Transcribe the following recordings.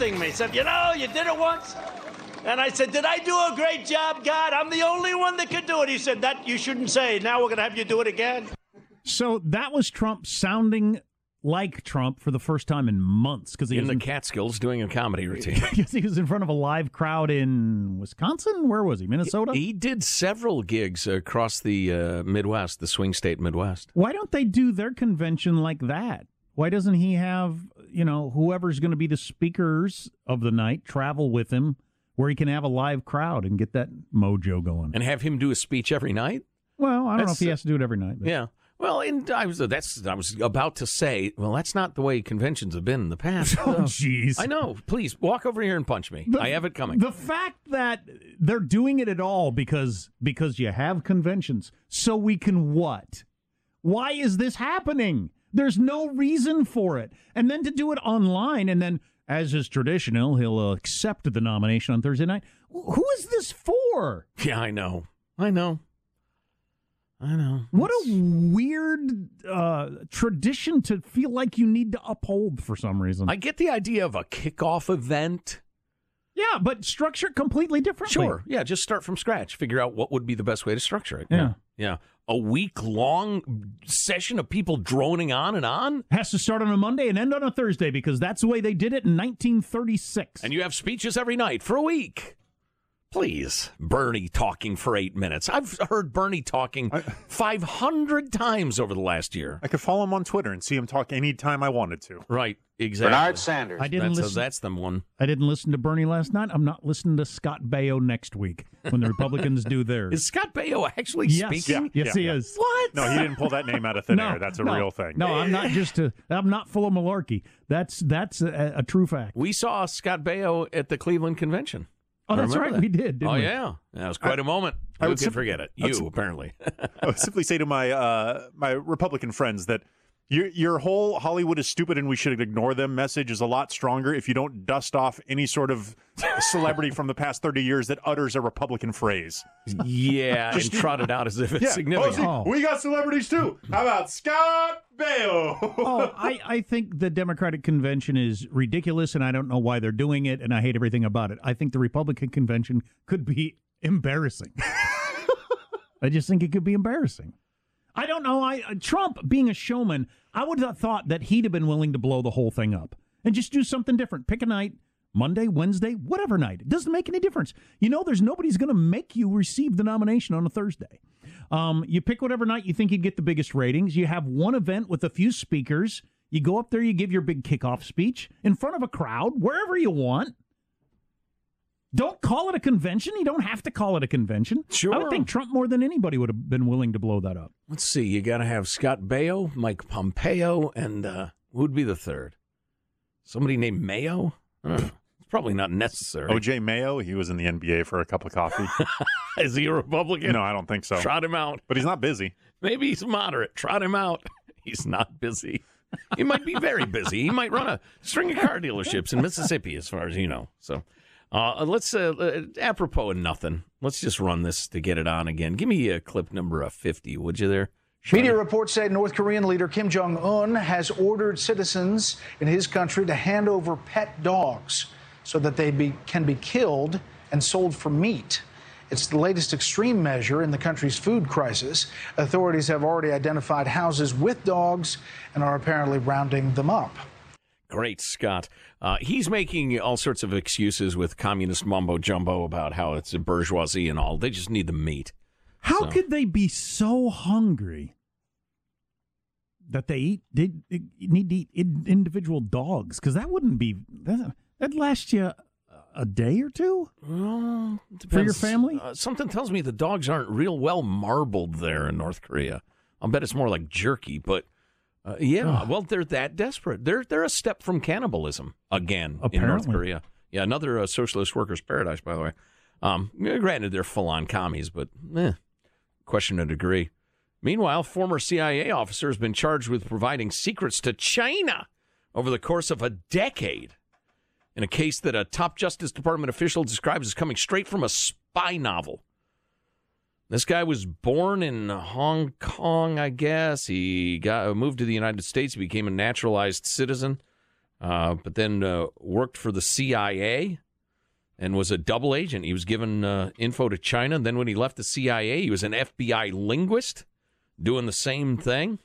That's testing me. Said, you know, you did it once. And I said, Did I do a great job, God? I'm the only one that could do it. He said, That you shouldn't say. Now we're going to have you do it again. So that was Trump sounding like Trump for the first time in months because he in was the Catskills doing a comedy routine. because he was in front of a live crowd in Wisconsin. Where was he? Minnesota. He did several gigs across the uh, Midwest, the swing state Midwest. Why don't they do their convention like that? Why doesn't he have you know whoever's going to be the speakers of the night travel with him, where he can have a live crowd and get that mojo going? And have him do a speech every night? well, I don't know if he has to do it every night. but- Yeah. Well, and I was that's I was about to say, well, that's not the way conventions have been in the past. Oh, jeez. I know. Please walk over here and punch me. The- I have it coming. The fact that they're doing it at all because because you have conventions, so we can what? Why is this happening? There's no reason for it. And then to do it online, and then as is traditional, he'll uh, accept the nomination on Thursday night. Who is this for? yeah, I know. I know. I know. What a weird uh, tradition to feel like you need to uphold for some reason. I get the idea of a kickoff event. Yeah, but structure it completely differently. Sure. Yeah, just start from scratch. Figure out what would be the best way to structure it. Yeah. Yeah. A week long session of people droning on and on. has to start on a Monday and end on a Thursday because that's the way they did it in 1936. And you have speeches every night for a week. Please, Bernie talking for eight minutes. I've heard Bernie talking 500 times over the last year. I could follow him on Twitter and see him talk anytime I wanted to. Right, exactly. Bernard Sanders. I didn't that's, uh, listen. that's the one. I didn't listen to Bernie last night. I'm not listening to Scott Baio next week when the Republicans do theirs. Is Scott Baio actually yes, speaking? yes, Yeah, he yeah. is. What? No, he didn't pull that name out of thin No, air. That's a no, real thing. No, I'm not just a. I'm not full of malarkey. That's that's a, a true fact. We saw Scott Baio at the Cleveland convention. Oh, that's right. that. We did. Didn't oh we? yeah, that was quite a moment. I Who would can sim- forget it? I would You sim- apparently. I would simply say to my uh, my Republican friends that your your whole Hollywood is stupid and we should ignore them message is a lot stronger if you don't dust off any sort of celebrity from the past thirty years that utters a Republican phrase. yeah, and trot it out as if it's significant. Oh, see, Oh. we got celebrities too. How about Scott Baio? oh, I, I think the Democratic convention is ridiculous, and I don't know why they're doing it, and I hate everything about it. I think the Republican convention could be embarrassing. I just think it could be embarrassing. I don't know. I uh, Trump being a showman, I would have thought that he'd have been willing to blow the whole thing up and just do something different. Pick a night. Monday, Wednesday, whatever night. It doesn't make any difference. You know, there's nobody's going to make you receive the nomination on a Thursday. Um, you pick whatever night you think you'd get the biggest ratings. You have one event with a few speakers. You go up there, you give your big kickoff speech in front of a crowd, wherever you want. Don't call it a convention. You don't have to call it a convention. I Sure. would think Trump more than anybody would have been willing to blow that up. Let's see. You got to have Scott Baio, Mike Pompeo, and uh, who would be the third? Somebody named Mayo? I don't know. It's probably not necessary. OJ Mayo, he was in the NBA for a cup of coffee. Is he a Republican? no, I don't think so. Trot him out. But he's not busy. Maybe he's moderate. Trot him out. He's not busy. He might be very busy. He might run a string of car dealerships in Mississippi, as far as you know. So, uh, let's uh, uh, apropos of nothing. Let's just run this to get it on again. Give me a clip number of fifty, would you? There. Media reports say North Korean leader Kim Jong un has ordered citizens in his country to hand over pet dogs so that they be, can be killed and sold for meat. It's the latest extreme measure in the country's food crisis. Authorities have already identified houses with dogs and are apparently rounding them up. Great Scott. Uh, he's making all sorts of excuses with communist mumbo jumbo about how it's a bourgeoisie and all. They just need the meat. How So- could they be so hungry that they eat they, they need to eat individual dogs? Because that wouldn't be that that'd last you a- a day or two. Well, For your family? Uh, something tells me the dogs aren't real well marbled there in North Korea. I'll bet it's more like jerky, but uh, yeah, well, they're that desperate. They're they're a step from cannibalism again in North Korea. Yeah, another uh, socialist workers' paradise, by the way. Um, granted, they're full on commies, but eh, question of degree. Meanwhile, former CIA officer has been charged with providing secrets to China over the course of a decade in a case that a top Justice Department official describes as coming straight from a spy novel. This guy was born in Hong Kong, I guess. He got moved to the United States, became a naturalized citizen, uh, but then uh, worked for the CIA and was a double agent. He was given uh, info to China. And then when he left the CIA, he was an FBI linguist doing the same thing. And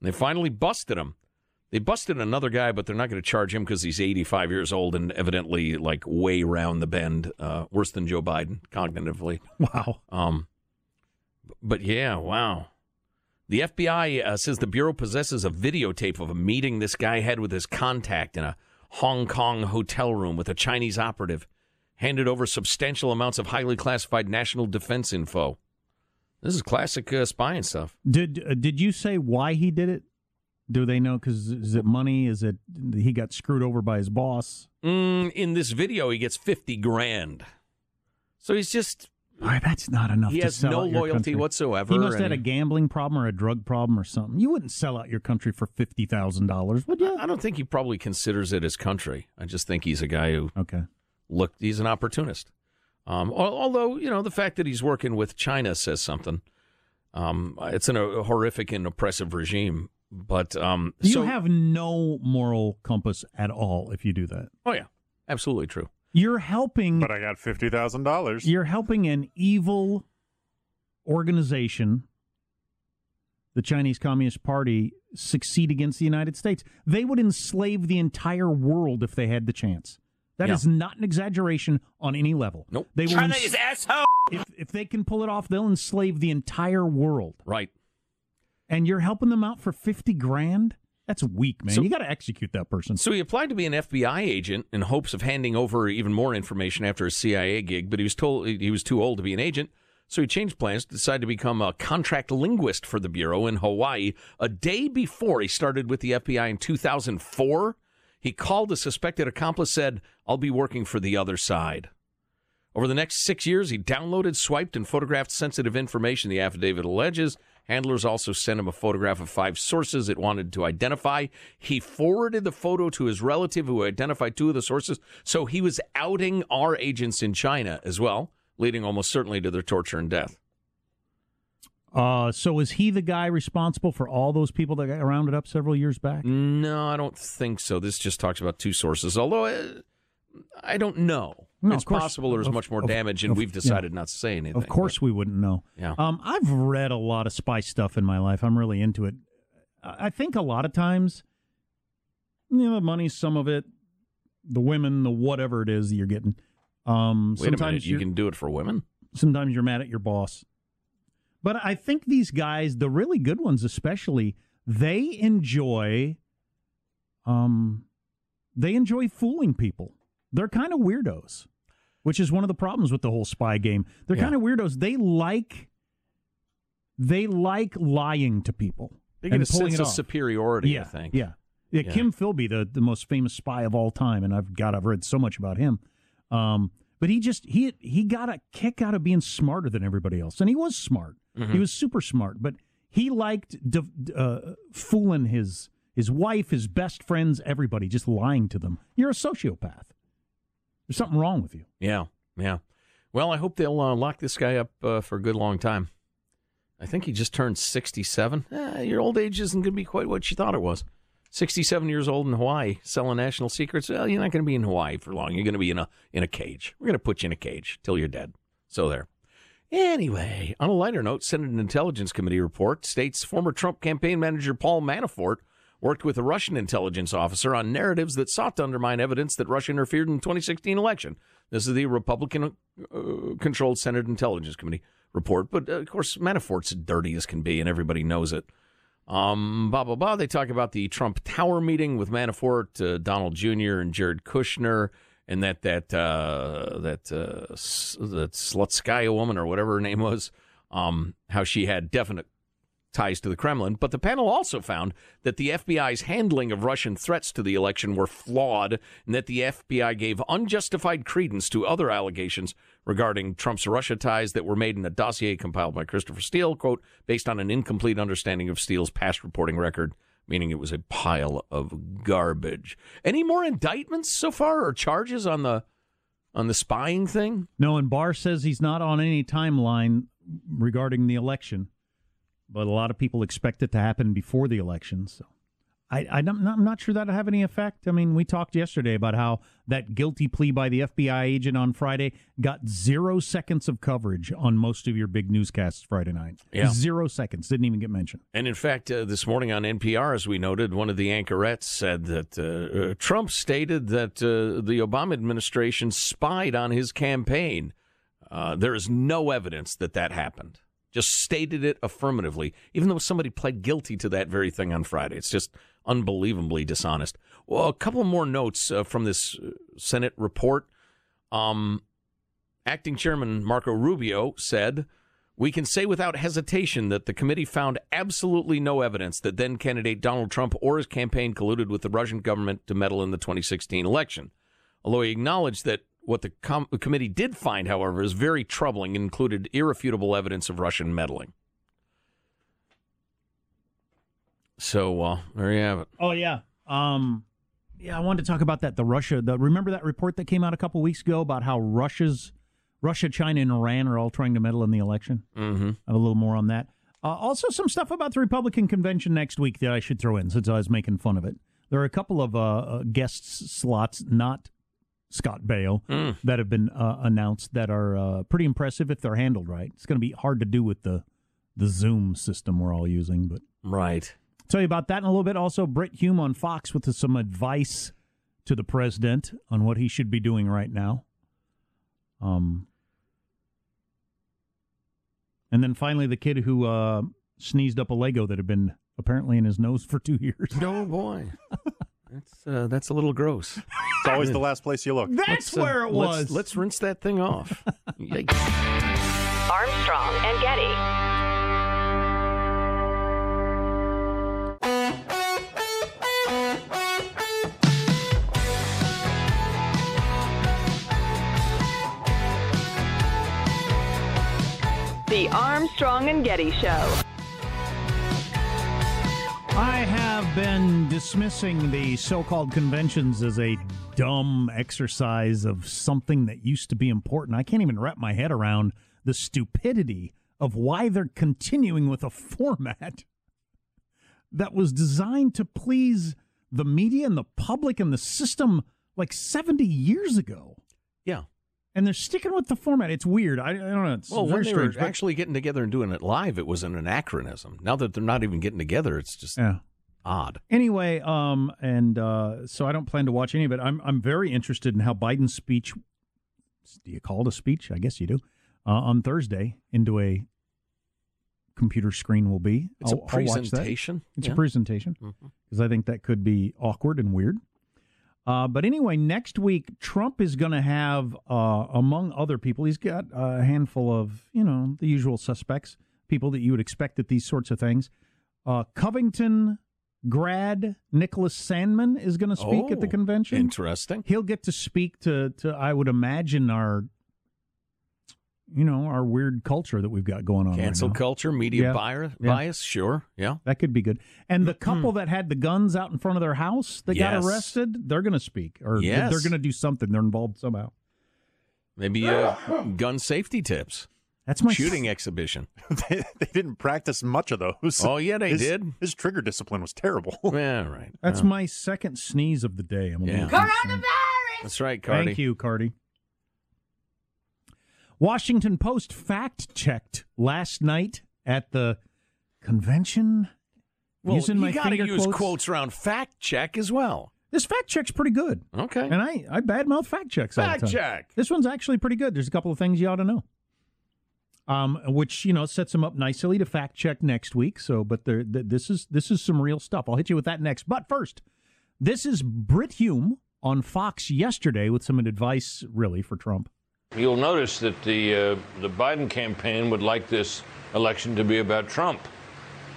they finally busted him. They busted another guy, but they're not going to charge him because he's 85 years old and evidently like way round the bend, uh, worse than Joe Biden cognitively. Wow. Um, but yeah, wow. The FBI uh, says the Bureau possesses a videotape of a meeting this guy had with his contact in a Hong Kong hotel room with a Chinese operative, handed over substantial amounts of highly classified national defense info. This is classic uh, spying stuff. Did uh, did you say why he did it? Do they know? Because is it money? Is it he got screwed over by his boss? Mm, in this video, he gets 50 grand. So he's just right, that's not enough. he to has sell no loyalty whatsoever. He must have had a gambling problem or a drug problem or something. You wouldn't sell out your country for fifty thousand dollars, would you? I don't think he probably considers it his country. I just think he's a guy who Okay. look he's an opportunist um, although you know the fact that he's working with china says something um, it's an, a horrific and oppressive regime but um, You so have no moral compass at all if you do that. oh yeah absolutely true You're helping. But I got fifty thousand dollars. You're helping an evil organization, the Chinese Communist Party, succeed against the United States. They would enslave the entire world if they had the chance. That is Yeah. not an exaggeration on any level. Nope. They will China ens- is asshole if, if they can pull it off, they'll enslave the entire world. right And you're helping them out for 50 grand? That's weak, man. So- you got to execute that person. so he applied to be an FBI agent in hopes of handing over even more information after his CIA gig, but he was told he was too old to be an agent. So he changed plans, decided to become a contract linguist for the bureau in Hawaii. A day before he started with the FBI in 2004, he called a suspected accomplice, said, "I'll be working for the other side." Over the next six years, he downloaded, swiped, and photographed sensitive information, the affidavit alleges. Handlers also sent him a photograph of five sources it wanted to identify. He forwarded the photo to his relative who identified two of the sources. So he was outing our agents in China as well, leading almost certainly to their torture and death. Uh, so is he the guy responsible for all those people that got rounded up several years back? No, I don't think so. This just talks about two sources, although uh, I don't know. No, it's course- possible there's of- much more of- damage, and of- we've decided not to say anything. Of course, we wouldn't know. Yeah. Um, I've read a lot of spy stuff in my life. I'm really into it. I think a lot of times, you know, the money, some of it, the women, the whatever it is that you're getting. Um, but- Wait a minute, sometimes you can do it for women? sometimes you're mad at your boss. But I think these guys, the really good ones especially, they enjoy um they enjoy fooling people. They're kind of weirdos, which is one of the problems with the whole spy game. They're Yeah. kind of weirdos. They like they like lying to people. They get and a sense of superiority, Yeah, I think. Yeah. yeah. Yeah. Kim Philby, the, the most famous spy of all time, and I've got I've read so much about him. Um, but he just he he got a kick out of being smarter than everybody else, and he was smart. Mm-hmm. He was super smart, but he liked uh, fooling his his wife, his best friends, everybody, just lying to them. You're a sociopath. There's something wrong with you. Yeah, yeah. Well, I hope they'll uh, lock this guy up uh, for a good long time. I think he just turned 67. Eh, your old age isn't going to be quite what you thought it was. 67 years old in Hawaii, selling national secrets. Well, you're not going to be in Hawaii for long. You're going to be in a in a cage. We're going to put you in a cage till you're dead. So there. Anyway, on a lighter note, Senate Intelligence Committee report states former Trump campaign manager Paul Manafort worked with a Russian intelligence officer on narratives that sought to undermine evidence that Russia interfered in the 2016 election. This is the Republican uh, controlled Senate Intelligence Committee report, but uh, of course, Manafort's dirty as can be, and everybody knows it. Um, blah blah blah. They talk about the Trump Tower meeting with Manafort, uh, Donald Jr. and Jared Kushner, and that that uh, that uh, that Slutskaya woman or whatever her name was. Um, how she had definite ties to the Kremlin. But the panel also found that the FBI's handling of Russian threats to the election were flawed, and that the FBI gave unjustified credence to other allegations regarding Trump's Russia ties that were made in a dossier compiled by Christopher Steele, quote, based on an incomplete understanding of Steele's past reporting record, meaning it was a pile of garbage. Any more indictments so far or charges on the on the spying thing? No, and Barr says he's not on any timeline regarding the election, but a lot of people expect it to happen before the election. So I, I don't- I'm not sure that'll have any effect. I mean, we talked yesterday about how that guilty plea by the FBI agent on Friday got zero seconds of coverage on most of your big newscasts Friday night. Yeah. Zero seconds. Didn't even get mentioned. And in fact, uh, this morning on NPR, as we noted, one of the anchorettes said that uh, uh, Trump stated that uh, the Obama administration spied on his campaign. Uh, there is no evidence that that happened. Just stated it affirmatively, even though somebody pled guilty to that very thing on Friday. It's just unbelievably dishonest. Well, a couple more notes uh, from this uh, Senate report. Um, Acting Chairman Marco Rubio said, We can say without hesitation that the committee found absolutely no evidence that then candidate Donald Trump or his campaign colluded with the Russian government to meddle in the 2016 election. Although he acknowledged that what the, com- the committee did find, however, is very troubling and included irrefutable evidence of Russian meddling. So uh, there you have it. Oh yeah. Um yeah, I wanted to talk about that. The Russia the remember that report that came out a couple weeks ago about how Russia's Russia, China, and Iran are all trying to meddle in the election. Mm-hmm. I have a little more on that. Uh, also, some stuff about the Republican convention next week that I should throw in since I was making fun of it. There are a couple of uh, uh, guest slots, not Scott Baio, Mm. that have been uh, announced that are uh, pretty impressive if they're handled right. It's going to be hard to do with the the Zoom system we're all using, but Right. tell you about that in a little bit. Also, Brit Hume on Fox with some advice to the president on what he should be doing right now. Um, and then finally, the kid who uh, sneezed up a Lego that had been apparently in his nose for two years. Oh boy, that's uh, that's a little gross. It's always the last place you look. That's Let's, uh, where it let's- was. Let's, rinse that thing off. Yikes. Armstrong and Getty. The Armstrong and Getty Show. I have been dismissing the so called conventions as a dumb exercise of something that used to be important. I can't even wrap my head around the stupidity of why they're continuing with a format that was designed to please the media and the public and the system like 70 years ago. And they're sticking with the format. It's weird. I, I don't know. It's Well, when they were but- actually getting together and doing it live, it was an anachronism. Now that they're not even getting together, it's just yeah. odd. Anyway, um, and uh, so I don't plan to watch any of it. I'm I'm very interested in how Biden's speech. Do you call it a speech? I guess you do. Uh, on Thursday, into a computer screen will be. It's I'll- a I'll watch that. presentation. It's Yeah. a presentation because I think that could be awkward and weird. Uh, but anyway, next week Trump is going to have, uh, among other people, he's got a handful of you know the usual suspects, people that you would expect at these sorts of things. Uh, Covington grad Nicholas Sandmann is going to speak at the Oh, convention. Interesting. He'll get to speak to, to I would imagine our, you know, our weird culture that we've got going on. right Cancel now. culture, media Yeah. bias, Yeah. bias, sure. Yeah. That could be good. And the couple that had the guns out in front of their house that got arrested, they're going to speak or they're- Yes. they're going to do something. They're involved somehow. Maybe uh, gun safety tips. That's my Shooting exhibition. they, they didn't practice much of those. Oh, yeah, they His- did. His trigger discipline was terrible. Yeah, right. That's Yeah. my second sneeze of the day. I'm a Yeah. little concerned. That's right, Cardi. Thank you, Cardi. Washington Post fact checked last night at the convention. Well, using you got to use quotes. quotes around fact check as well. This fact check's pretty good. Okay. And I, I badmouth fact checks Fact check. This one's actually pretty good. There's a couple of things you ought to know. Um, which you know sets them up nicely to fact check next week. So, but there, th- this is this is some real stuff. I'll hit you with that next. But first, this is Brit Hume on Fox yesterday with some advice, really, for Trump. You'll notice that the uh, the Biden campaign would like this election to be about Trump,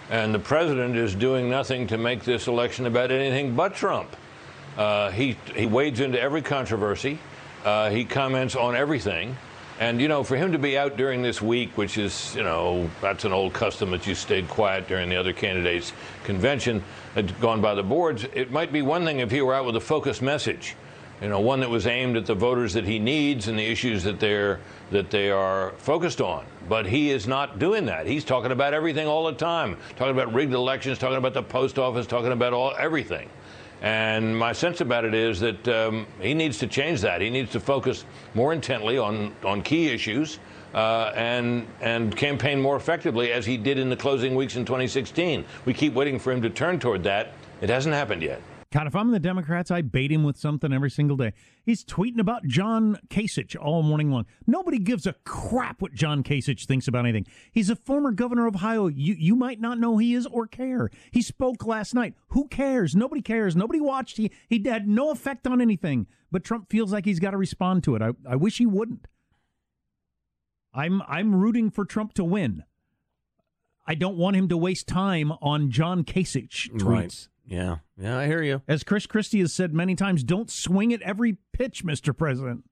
and the president is doing nothing to make this election about anything but Trump. Uh, he he wades into every controversy. Uh, he comments on everything. And, you know, for him to be out during this week, which is, you know, that's an old custom that you stayed quiet during the other candidates' convention had gone by the boards, it might be one thing if he were out with a focused message. You know, one that was aimed at the voters that he needs and the issues that they're that they are focused on. But he is not doing that. He's talking about everything all the time. Talking about rigged elections, talking about the post office, talking about all everything. And my sense about it is that um, he needs to change that. He needs to focus more intently on, on key issues uh, and, and campaign more effectively as he did in the closing weeks in 2016. We keep waiting for him to turn toward that. It hasn't happened yet. God, if I'm the Democrats, I bait him with something every single day. He's tweeting about John Kasich all morning long. Nobody gives a crap what John Kasich thinks about anything. He's a former governor of Ohio. You you might not know he is or care. He spoke last night. Who cares? Nobody cares. Nobody watched. He he had no effect on anything. But Trump feels like he's got to respond to it. I, I wish he wouldn't. I'm I'm rooting for Trump to win. I don't want him to waste time on John Kasich tweets. Right. Yeah. Yeah, I hear you. As Chris Christie has said many times, don't swing at every pitch, Mr. President.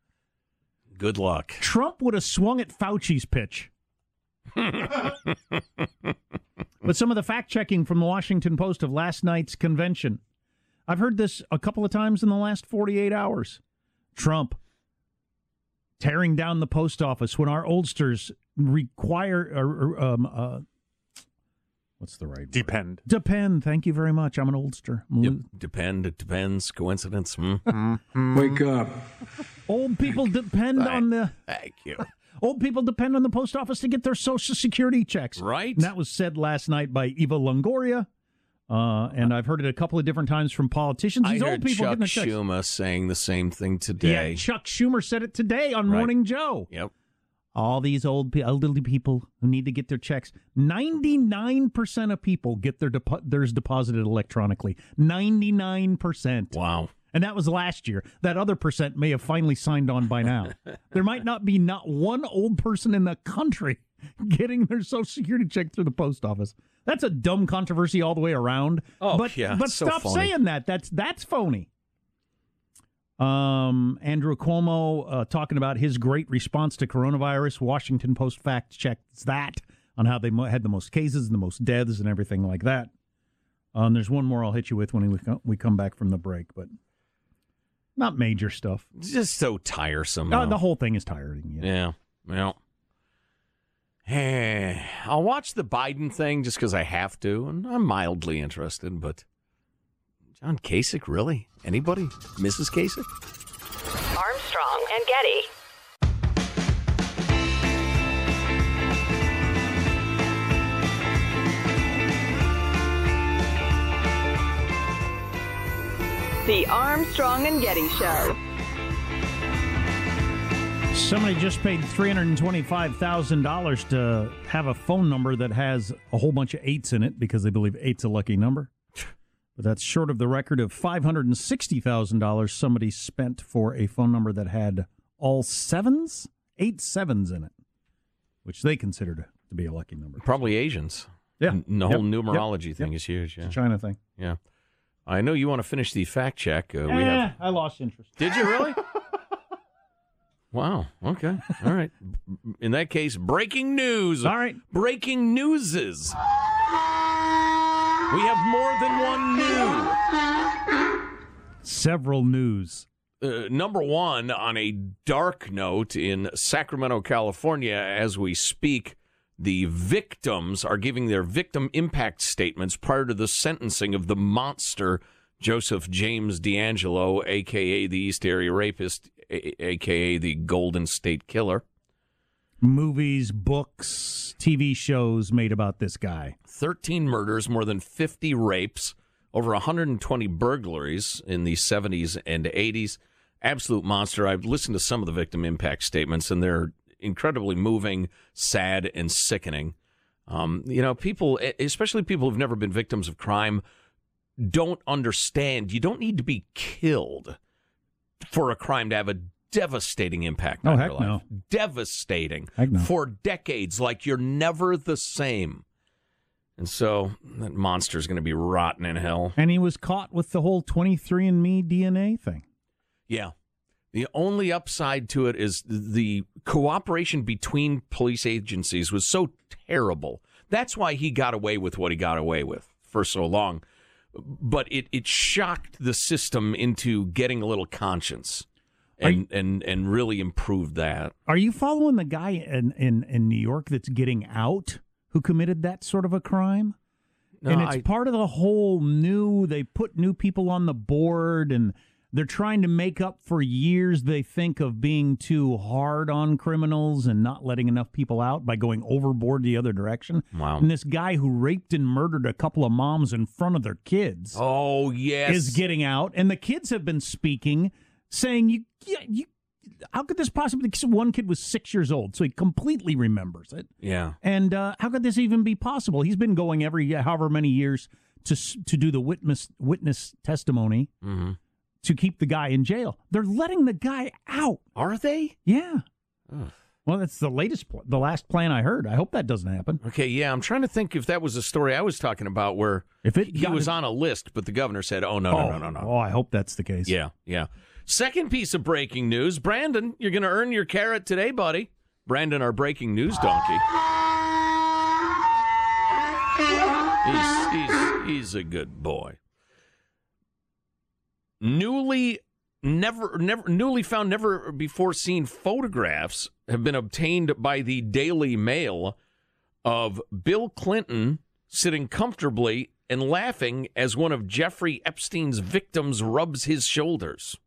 Good luck. Trump would have swung at Fauci's pitch. but some of the fact checking from the Washington Post of last night's convention. I've heard this a couple of times in the last 48 hours. Trump tearing down the post office when our oldsters require or, um, uh, what's the right word? Depend. Depend. Thank you very much. I'm an oldster. I'm Yep. lo- Depend. It depends. Coincidence. Hmm? Wake up. Old people depend on the Thank you. old people depend on the post office to get their social security checks. Right. And that was said last night by Eva Longoria. Uh, and I've heard it a couple of different times from politicians. I These old heard people Chuck getting their checks. Schumer saying the same thing today. Yeah, today. Chuck Schumer said it today on Right. Morning Joe. Yep. All these old elderly people who need to get their checks. Ninety-nine percent of people get their depo- theirs deposited electronically. Ninety-nine percent. Wow. And that was last year. That other percent may have finally signed on by now. there might not be not one old person in the country getting their social security check through the post office. That's a dumb controversy all the way around. Oh, but, yeah, But so stop saying that. That's that's phony. Um, Andrew Cuomo uh, talking about his great response to coronavirus. Washington Post fact checks that on how they mo- had the most cases and the most deaths and everything like that. Um, there's one more I'll hit you with when we co- we come back from the break, but not major stuff. It's just so tiresome. Uh, the whole thing is tiring. Yeah. Yeah. Well. Hey, I'll watch the Biden thing just because I have to, and I'm mildly interested. But John Kasich, really? Anybody? Mrs. Kasich? Armstrong and Getty. The Armstrong and Getty Show. Somebody just paid three hundred and twenty-five thousand dollars to have a phone number that has a whole bunch of eights in it because they believe eight's a lucky number. But that's short of the record of five hundred and sixty thousand dollars somebody spent for a phone number that had all sevens, eight sevens in it, which they considered to be a lucky number. Probably Asians. Yeah, And the Yep. whole Yep. numerology thing Yep. is huge. Yeah. It's a China thing. Yeah. I know you want to finish the fact check. Uh, we Eh, have. I lost interest. Did you really? wow. Okay. All right. In that case, breaking news. All right. Breaking newses. We have more than one new. Several news. Uh, number one, on a dark note, in Sacramento, California, as we speak, the victims are giving their victim impact statements prior to the sentencing of the monster Joseph James DeAngelo, aka the East Area Rapist, a- aka the Golden State Killer. Movies, books, TV shows made about this guy. 13 murders, more than 50 rapes, over 120 burglaries in the 70s and 80s. Absolute monster. I've listened to some of the victim impact statements, and they're incredibly moving, sad, and sickening. Um, you know, people, especially people who've never been victims of crime, don't understand. You don't need to be killed for a crime to have a devastating impact Oh, on heck your life. no. Devastating Heck no. for decades, like you're never the same. And so that monster's going to be rotten in hell. And he was caught with the whole 23andMe DNA thing. Yeah. The only upside to it is the cooperation between police agencies was so terrible. That's why he got away with what he got away with for so long. but it it shocked the system into getting a little conscience. And, and and really improved that. Are you following the guy in, in, in New York that's getting out who committed that sort of a crime? No, and it's I- part of the whole new, they put new people on the board and they're trying to make up for years they think of being too hard on criminals and not letting enough people out by going overboard the other direction. Wow. And this guy who raped and murdered a couple of moms in front of their kids Oh yes, is getting out, and the kids have been speaking, saying, "You, yeah, you, how could this possibly?" One kid was six years old, so he completely remembers it. yeah. And uh, how could this even be possible? He's been going every however many years to to do the witness witness testimony hmm to keep the guy in jail. They're letting the guy out. Are they? Yeah. Ugh. Well, that's the latest, pl- the last plan I heard. I hope that doesn't happen. Okay, yeah. I'm trying to think if that was a story I was talking about where If it he was on a list, but the governor said, "Oh no, oh, no, no, no, no." Oh, I hope that's the case. Yeah, yeah. Second piece of breaking news, Brandon, you're going to earn your carrot today, buddy. Brandon, our breaking news donkey. He's he's he's a good boy. Newly never never newly found never before seen photographs have been obtained by the Daily Mail of Bill Clinton sitting comfortably and laughing as one of Jeffrey Epstein's victims rubs his shoulders.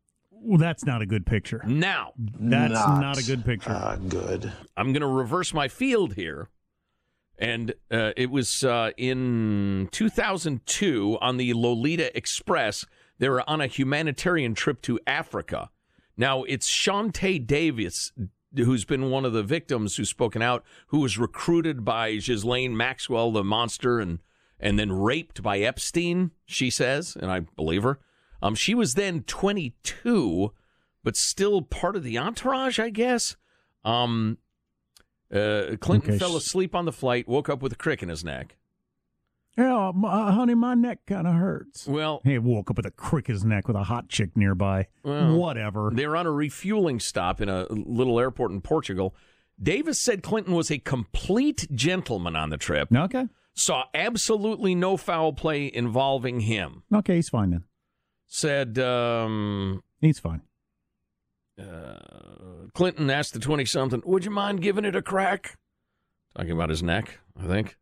Well, that's not a good picture. Now, That's not, a good picture. good. I'm going to reverse my field here. And uh, it was uh, in 2002 on the Lolita Express. They were on a humanitarian trip to Africa. Now, it's Chauntae Davis, who's been one of the victims who's spoken out, who was recruited by Ghislaine Maxwell, the monster, and, and then raped by Epstein, she says, and I believe her. Um, she was then 22, but still part of the entourage, I guess. Um, uh, Clinton Okay, fell asleep on the flight, woke up with a crick in his neck. Yeah, uh, honey, my neck kind of hurts. Well, He woke up with a crick in his neck with a hot chick nearby. Well, Whatever. they were on a refueling stop in a little airport in Portugal. Davis said Clinton was a complete gentleman on the trip, Okay. saw absolutely no foul play involving him. Okay, he's fine then. Said um, He's fine. uh, Clinton asked the 20 something, Would you mind giving it a crack? Talking about his neck, I think.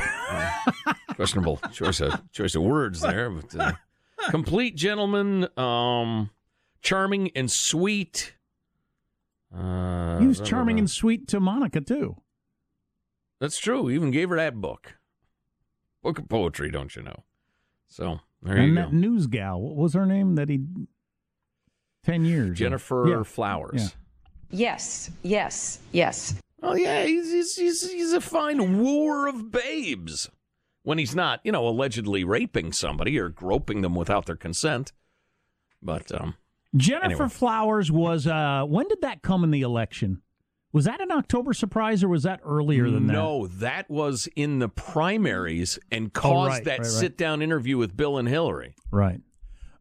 Uh, questionable choice of choice of words there, but uh, complete gentleman, um, charming and sweet. Uh, he was charming and sweet to Monica, too. That's true. He even gave her that book, book of poetry, don't you know? So there you and go, that news gal, what was her name that he. 10 years. Gennifer Yeah. Flowers. Yeah. Yes, yes, yes. Oh yeah, he's, he's he's he's a fine wooer of babes. When he's not, you know, allegedly raping somebody or groping them without their consent. But um, Gennifer Anyway. Flowers was. uh When did that come in the election? Was that an October surprise or was that earlier than that? no, that was in the primaries and caused Oh, right, that right, right. sit-down interview with Bill and Hillary. Right.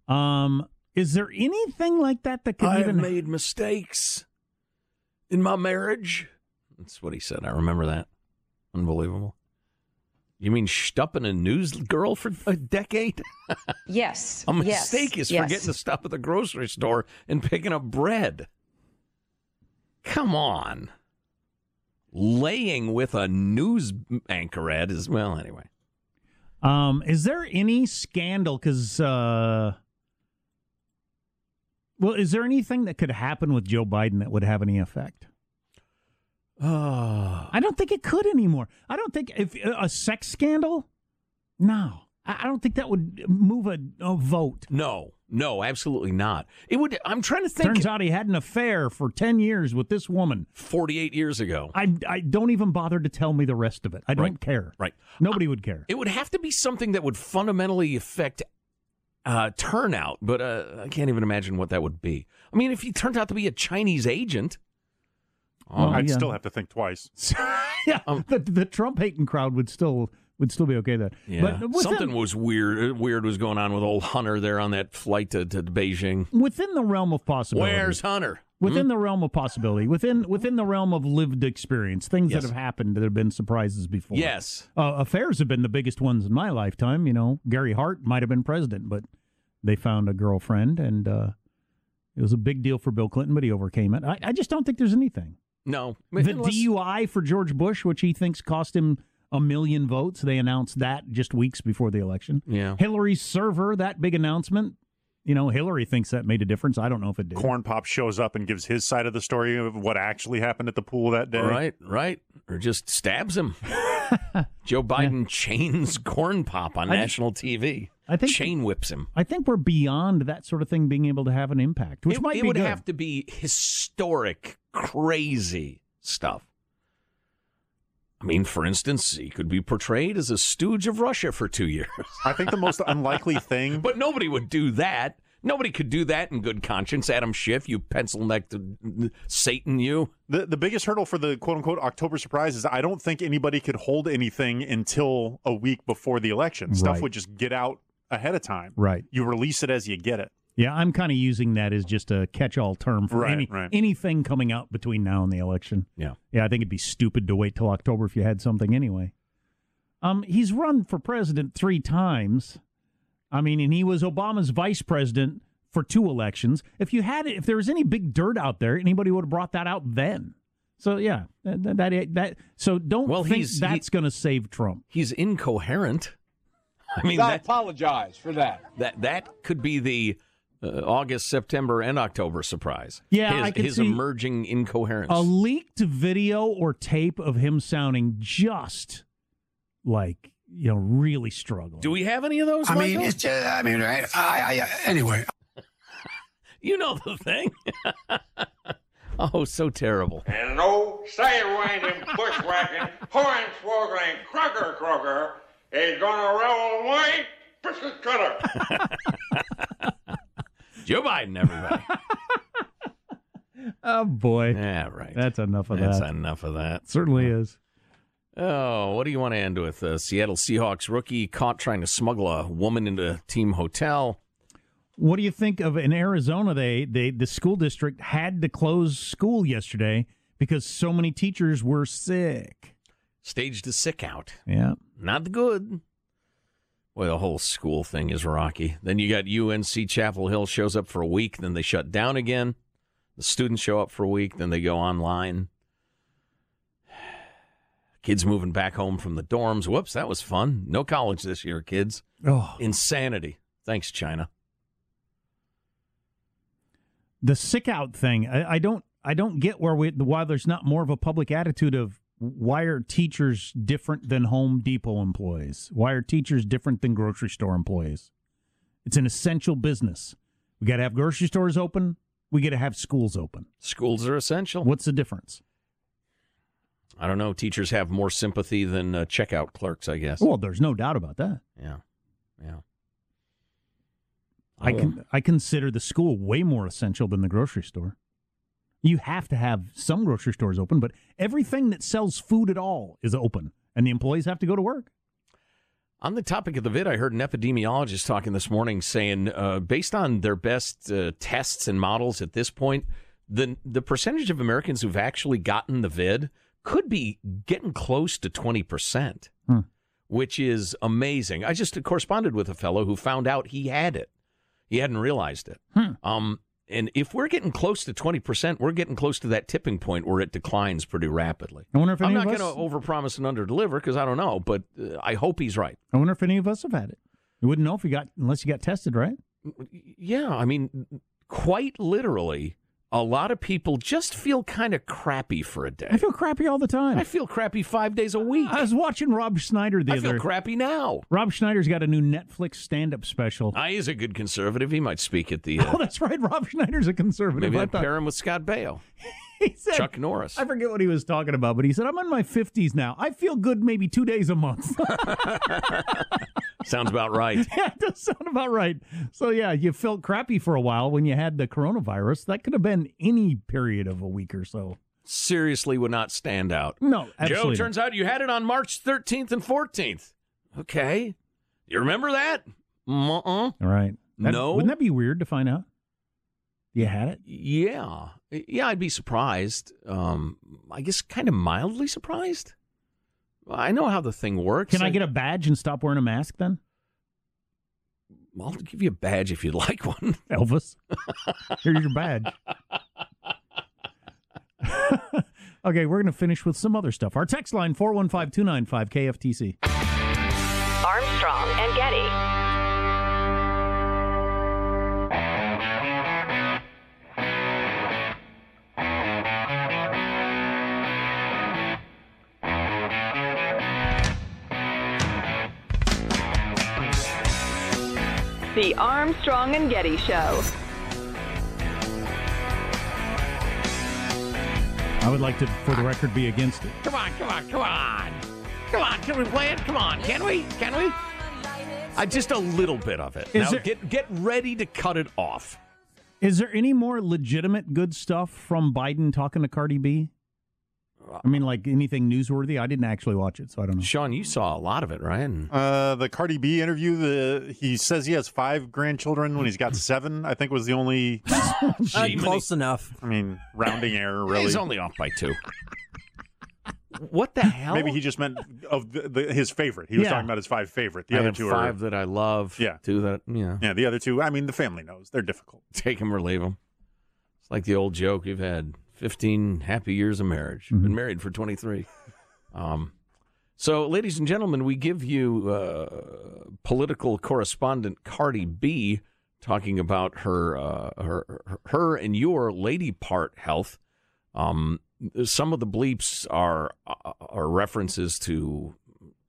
Um, is there anything like that that could I have made mistakes in my marriage. That's what he said. I remember that. Unbelievable. You mean stupping a news girl for a decade? Yes. A yes, mistake is yes. forgetting to stop at the grocery store and picking up bread. Come on. Laying with a news anchorette is, well, anyway. Um, is there any scandal? Because, uh, well, is there anything that could happen with Joe Biden that would have any effect? Oh. I don't think it could anymore. I don't think if a sex scandal. No, I I don't think that would move a, a vote. No, no, absolutely not. It would, I'm trying to think. Turns out he had an affair for ten years with this woman. 48 years ago. I, I don't even bother to tell me the rest of it. I don't Right. care. Right. Nobody would care. It would have to be something that would fundamentally affect uh, turnout, but uh, I can't even imagine what that would be. I mean, if he turned out to be a Chinese agent, Well, I'd yeah. still have to think twice. yeah, the, the Trump hating crowd would still would still be okay then. yeah, But something was weird. uh, Weird was going on with old Hunter there on that flight to, to Beijing. within the realm of possibility. Where's Hunter? Within the realm of possibility, within within the realm of lived experience, things Yes. that have happened that have been surprises before. Yes. uh, affairs have been the biggest ones in my lifetime. You know, Gary Hart might have been president, but they found a girlfriend, and uh, it was a big deal for Bill Clinton, but he overcame it. I, I just don't think there's anything. No. The Unless- DUI for George Bush, which he thinks cost him a million votes, they announced that just weeks before the election. Yeah. Hillary's server, that big announcement. You know, Hillary thinks that made a difference. I don't know if it did. Corn Pop shows up and gives his side of the story of what actually happened at the pool that day. Right, right. Or just stabs him. Joe Biden chains Corn Pop on I- national TV. I think- chain whips him. I think we're beyond that sort of thing being able to have an impact, which it, might it be would good. have to be historic, crazy stuff. I mean, for instance, he could be portrayed as a stooge of Russia for two years. I think the most unlikely thing but nobody would do that. Nobody could do that in good conscience. Adam Schiff, you pencil necked Satan, you. The the biggest hurdle for the quote unquote October surprise is I don't think anybody could hold anything until a week before the election. Stuff Right. would just get out ahead of time. Right. You release it as you get it. Yeah, I'm kind of using that as just a catch-all term for Right, any, right. anything coming out between now and the election. Yeah. Yeah, I think it'd be stupid to wait till October if you had something anyway. Um, he's run for president three times. I mean, and he was Obama's vice president for two elections. If you had it, if there was any big dirt out there, anybody would have brought that out then. So yeah, that that, that so don't Well, think he's- that's going to save Trump. He's incoherent. I mean, I that, apologize for that. that that could be the uh, August, September, and October surprise. Yeah, his, I could his see- emerging incoherence. A leaked video or tape of him sounding just like you know really struggling. Do we have any of those? I mean, it's just, I mean, I, I, I anyway. you know the thing. oh, so terrible. And no sidewinding, bushwhacking, hornswoggling, crocker crocker is gonna roll away biscuit cutter. Joe Biden, everybody. Oh boy, yeah, right. that's enough of That's that. That's enough of that. Certainly is. Oh, what do you want to end with? Uh, Seattle Seahawks rookie caught trying to smuggle a woman into a team hotel. What do you think of in Arizona? They they the school district had to close school yesterday because so many teachers were sick. Staged a sick out. Yeah. Not good. Well, the whole school thing is rocky. Then you got UNC Chapel Hill shows up for a week, then they shut down again. The students show up for a week, then they go online. Kids moving back home from the dorms. Whoops, that was fun. No college this year, kids. Oh, Insanity. Thanks, China. the sick out thing. I, I don't I don't get where we why there's not more of a public attitude of why are teachers different than Home Depot employees? Why are teachers different than grocery store employees? It's an essential business. We got to have grocery stores open. We got to have schools open. Schools are essential. What's the difference? I don't know. Teachers have more sympathy than uh, checkout clerks, I guess. Well, there's no doubt about that. Yeah. Yeah. I can I consider the school way more essential than the grocery store. You have to have some grocery stores open, but everything that sells food at all is open, and the employees have to go to work. On the topic of the vid, I heard an epidemiologist talking this morning saying, uh, based on their best uh, tests and models at this point, the the percentage of Americans who've actually gotten the vid could be getting close to twenty percent, Hmm. which is amazing. I just corresponded with a fellow who found out he had it; he hadn't realized it. Hmm. Um, and if we're getting close to twenty percent, we're getting close to that tipping point where it declines pretty rapidly. I wonder if I'm not going to overpromise and underdeliver because I don't know, but uh, I hope he's right. I wonder if any of us have had it. You wouldn't know if you got unless you got tested, right? Yeah, I mean, quite literally, a lot of people just feel kind of crappy for a day. I feel crappy all the time. I feel crappy five days a week. I was watching Rob Schneider the I other. I feel crappy now. Rob Schneider's got a new Netflix stand-up special. I is a good conservative. He might speak at the. Uh, oh, that's right. Rob Schneider's a conservative. maybe I thought- pair him with Scott Baio, he said, Chuck Norris. I forget what he was talking about, but he said, I'm in my 50s now. I feel good maybe two days a month. Sounds about right. yeah, it does sound about right. So, yeah, you felt crappy for a while when you had the coronavirus. That could have been any period of a week or so. Seriously, would not stand out. No, absolutely. Joe, turns out you had it on March 13th and 14th. Okay, you remember that? Uh-uh. All right. That- No. Wouldn't that be weird to find out? You had it? Yeah, yeah, I'd be surprised. Um, I guess kind of mildly surprised. I know how the thing works. Can I get a badge and stop wearing a mask then? I'll give you a badge if you'd like one. Elvis, here's your badge. okay, we're going to finish with some other stuff. Our text line 415 295 KFTC. Armstrong and Getty. The Armstrong and Getty Show. I would like to, for the record, be against it. Come on, come on, come on. Come on, can we play it? Come on, can we? Can we? Uh, just a little bit of it. Is now there- get get ready to cut it off. Is there any more legitimate good stuff from Biden talking to Cardi B? I mean, like anything newsworthy? I didn't actually watch it, so I don't know. Sean, you saw a lot of it, right? And Uh, the Cardi B interview, the he says he has five grandchildren when he's got seven. I think was the only. Gee, close enough. I mean, rounding error, really. He's only off by two. what the hell? Maybe he just meant of the, the, his favorite. He was Yeah. talking about his five favorite. The I other have two five are that I love. Yeah. two that yeah. yeah. The other two, I mean, the family knows they're difficult. Take them or leave them. It's like the old joke. You've had 15 happy years of marriage. Been married for 23. Um, so, ladies and gentlemen, we give you uh, political correspondent Cardi B talking about her, uh, her, her and your lady part health. Um, some of the bleeps are are references to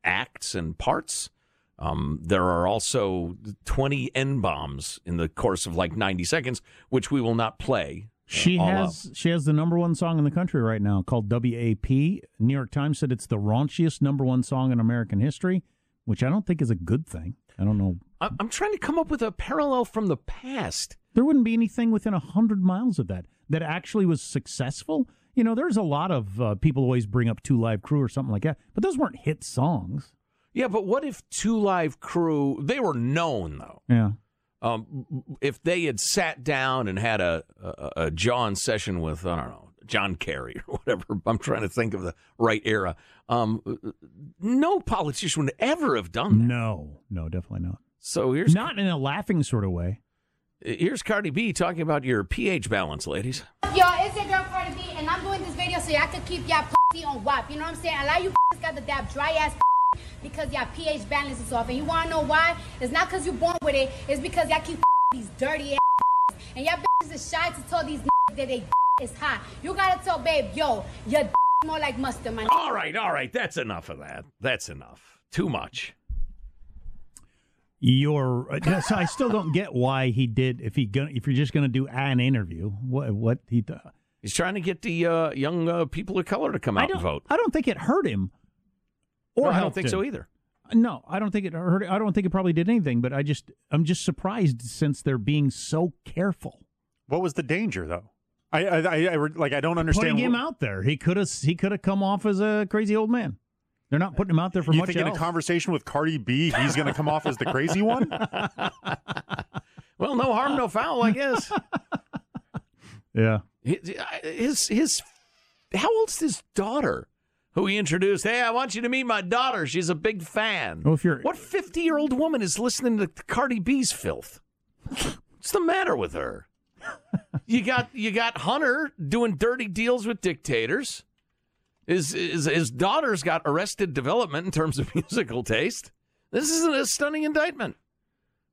acts and parts. Um, there are also 20 N bombs in the course of like 90 seconds, which we will not play. She has she has the number one song in the country right now called WAP. New York Times said it's the raunchiest number one song in American history, which I don't think is a good thing. I don't know. I'm trying to come up with a parallel from the past. There wouldn't be anything within a hundred miles of that that actually was successful. You know, there's a lot of uh, people always bring up Two Live Crew or something like that, but those weren't hit songs. Yeah, but what if Two Live Crew, they were known though. Yeah. Um, if they had sat down and had a, a, a John session with, I don't know, John Kerry or whatever, I'm trying to think of the right era. Um, no politician would ever have done that. No, no, definitely not. So here's Not in a laughing sort of way. here's Cardi B talking about your pH balance, ladies. Yo, it's your girl Cardi B, and I'm doing this video so y'all can keep y'all pussy on WAP. You know what I'm saying? A lot of you got the dab dry ass because y'all pH balance is off. And you wanna know why? It's not because you're born with it, it's because y'all keep these dirty ass and y'all bitches is shy to tell these that they is hot. You gotta tell babe, yo, your more like mustard, man. All right, all right, that's enough of that. That's enough. Too much. Your, uh, yes, I still don't get why he did. If he gonna, if you're just going to do an interview, what what he? Uh, He's trying to get the uh, young uh, people of color to come out and vote. I don't think it hurt him. Or No, I don't think him. so either. No, I don't think it hurt. I don't think it probably did anything. But I just, I'm just surprised since they're being so careful. What was the danger, though? I, I, I, I like. I don't understand. Putting him what- out there, he could have, he could have come off as a crazy old man. They're not putting him out there for you much think in a conversation with Cardi B, he's going to come off as the crazy one? Well, no harm, no foul, I guess. yeah. his his how old's his daughter? Who he introduced? Hey, I want you to meet my daughter. She's a big fan. Well, if you're what fifty year old woman is listening to Cardi B's filth? What's the matter with her? You got you got Hunter doing dirty deals with dictators. His, his his daughter's got arrested development in terms of musical taste. This is a stunning indictment.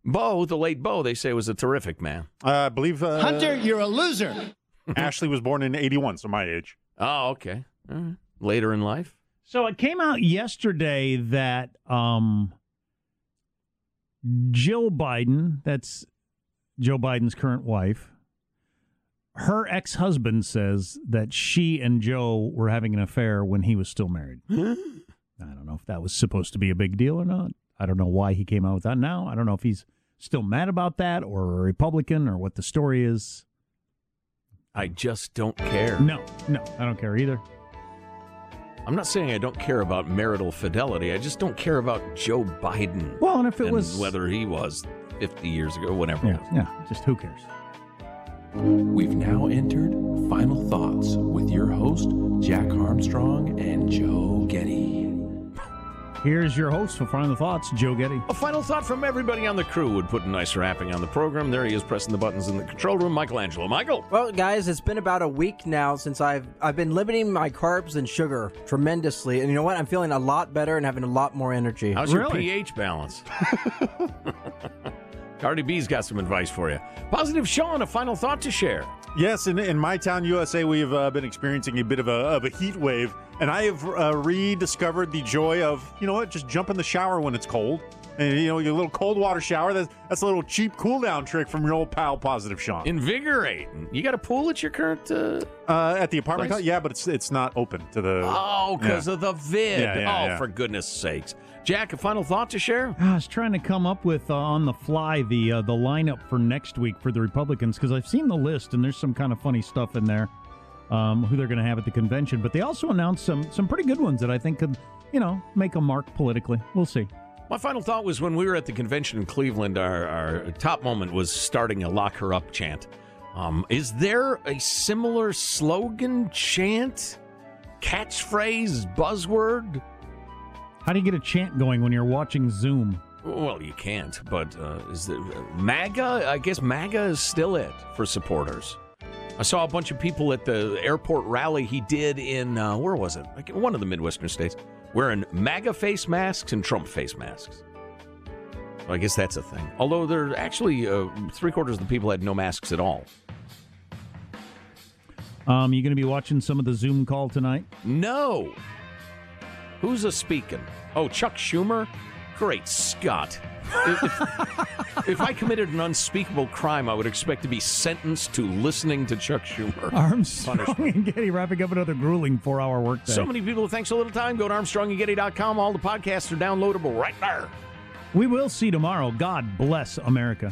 Bo, the late Bo, they say was a terrific man. Uh, I believe. Uh, Hunter, you're a loser. Ashley was born in 81, so my age. Oh, okay. All right. Later in life. So it came out yesterday that um, Jill Biden, that's Joe Biden's current wife, her ex husband says that she and Joe were having an affair when he was still married. I don't know if that was supposed to be a big deal or not. I don't know why he came out with that now. I don't know if he's still mad about that or a Republican or what the story is. I just don't care. No, no, I don't care either. I'm not saying I don't care about marital fidelity. I just don't care about Joe Biden. Well, and if it was- whether he was 50 years ago, whatever. Yeah, yeah, just who cares? We've now entered Final Thoughts with your host, Jack Armstrong and Joe Getty. Here's your host for Final Thoughts, Joe Getty. A final thought from everybody on the crew would put a nice wrapping on the program. There he is, pressing the buttons in the control room. Michelangelo. Michael. Well, guys, it's been about a week now since I've I've been limiting my carbs and sugar tremendously, and you know what? I'm feeling a lot better and having a lot more energy. How's your pH balance? Cardi B's got some advice for you. Positive Sean, a final thought to share. Yes, in, in my town, USA, we've uh, been experiencing a bit of a, of a heat wave, and I have uh, rediscovered the joy of, you know what, just jump in the shower when it's cold. And, you know, your little cold water shower, that's, that's a little cheap cool down trick from your old pal, Positive Sean. Invigorating. You got a pool at your current. Uh, uh, at the apartment? place? co- Yeah, but it's it's not open to the. Oh, because Yeah. of the vid. Yeah, yeah, oh, for goodness sakes. Jack, a final thought to share? I was trying to come up with uh, on the fly the uh, the lineup for next week for the Republicans because I've seen the list and there's some kind of funny stuff in there. Um, who they're going to have at the convention, but they also announced some some pretty good ones that I think could, you know, make a mark politically. We'll see. My final thought was when we were at the convention in Cleveland, our, our top moment was starting a lock her up chant. Um, is there a similar slogan, chant, catchphrase, buzzword? How do you get a chant going when you're watching Zoom? Well, you can't, but uh, is there MAGA? I guess MAGA is still it for supporters. I saw a bunch of people at the airport rally he did in, uh, where was it? Like one of the Midwestern states, wearing MAGA face masks and Trump face masks. So I guess that's a thing. Although there actually, uh, three quarters of the people had no masks at all. Um, you going to be watching some of the Zoom call tonight? No. Who's a speaking? Oh, Chuck Schumer? Great Scott. If, if- if I committed an unspeakable crime, I would expect to be sentenced to listening to Chuck Schumer. Arms. Armstrong and Getty wrapping up another grueling four-hour workday. So many people, thanks a little time. Go to ArmstrongandGetty.com. All the podcasts are downloadable right there. We will see tomorrow. God bless America.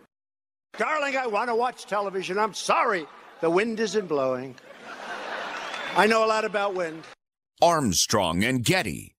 Darling, I want to watch television. I'm sorry. The wind isn't blowing. I know a lot about wind. Armstrong and Getty.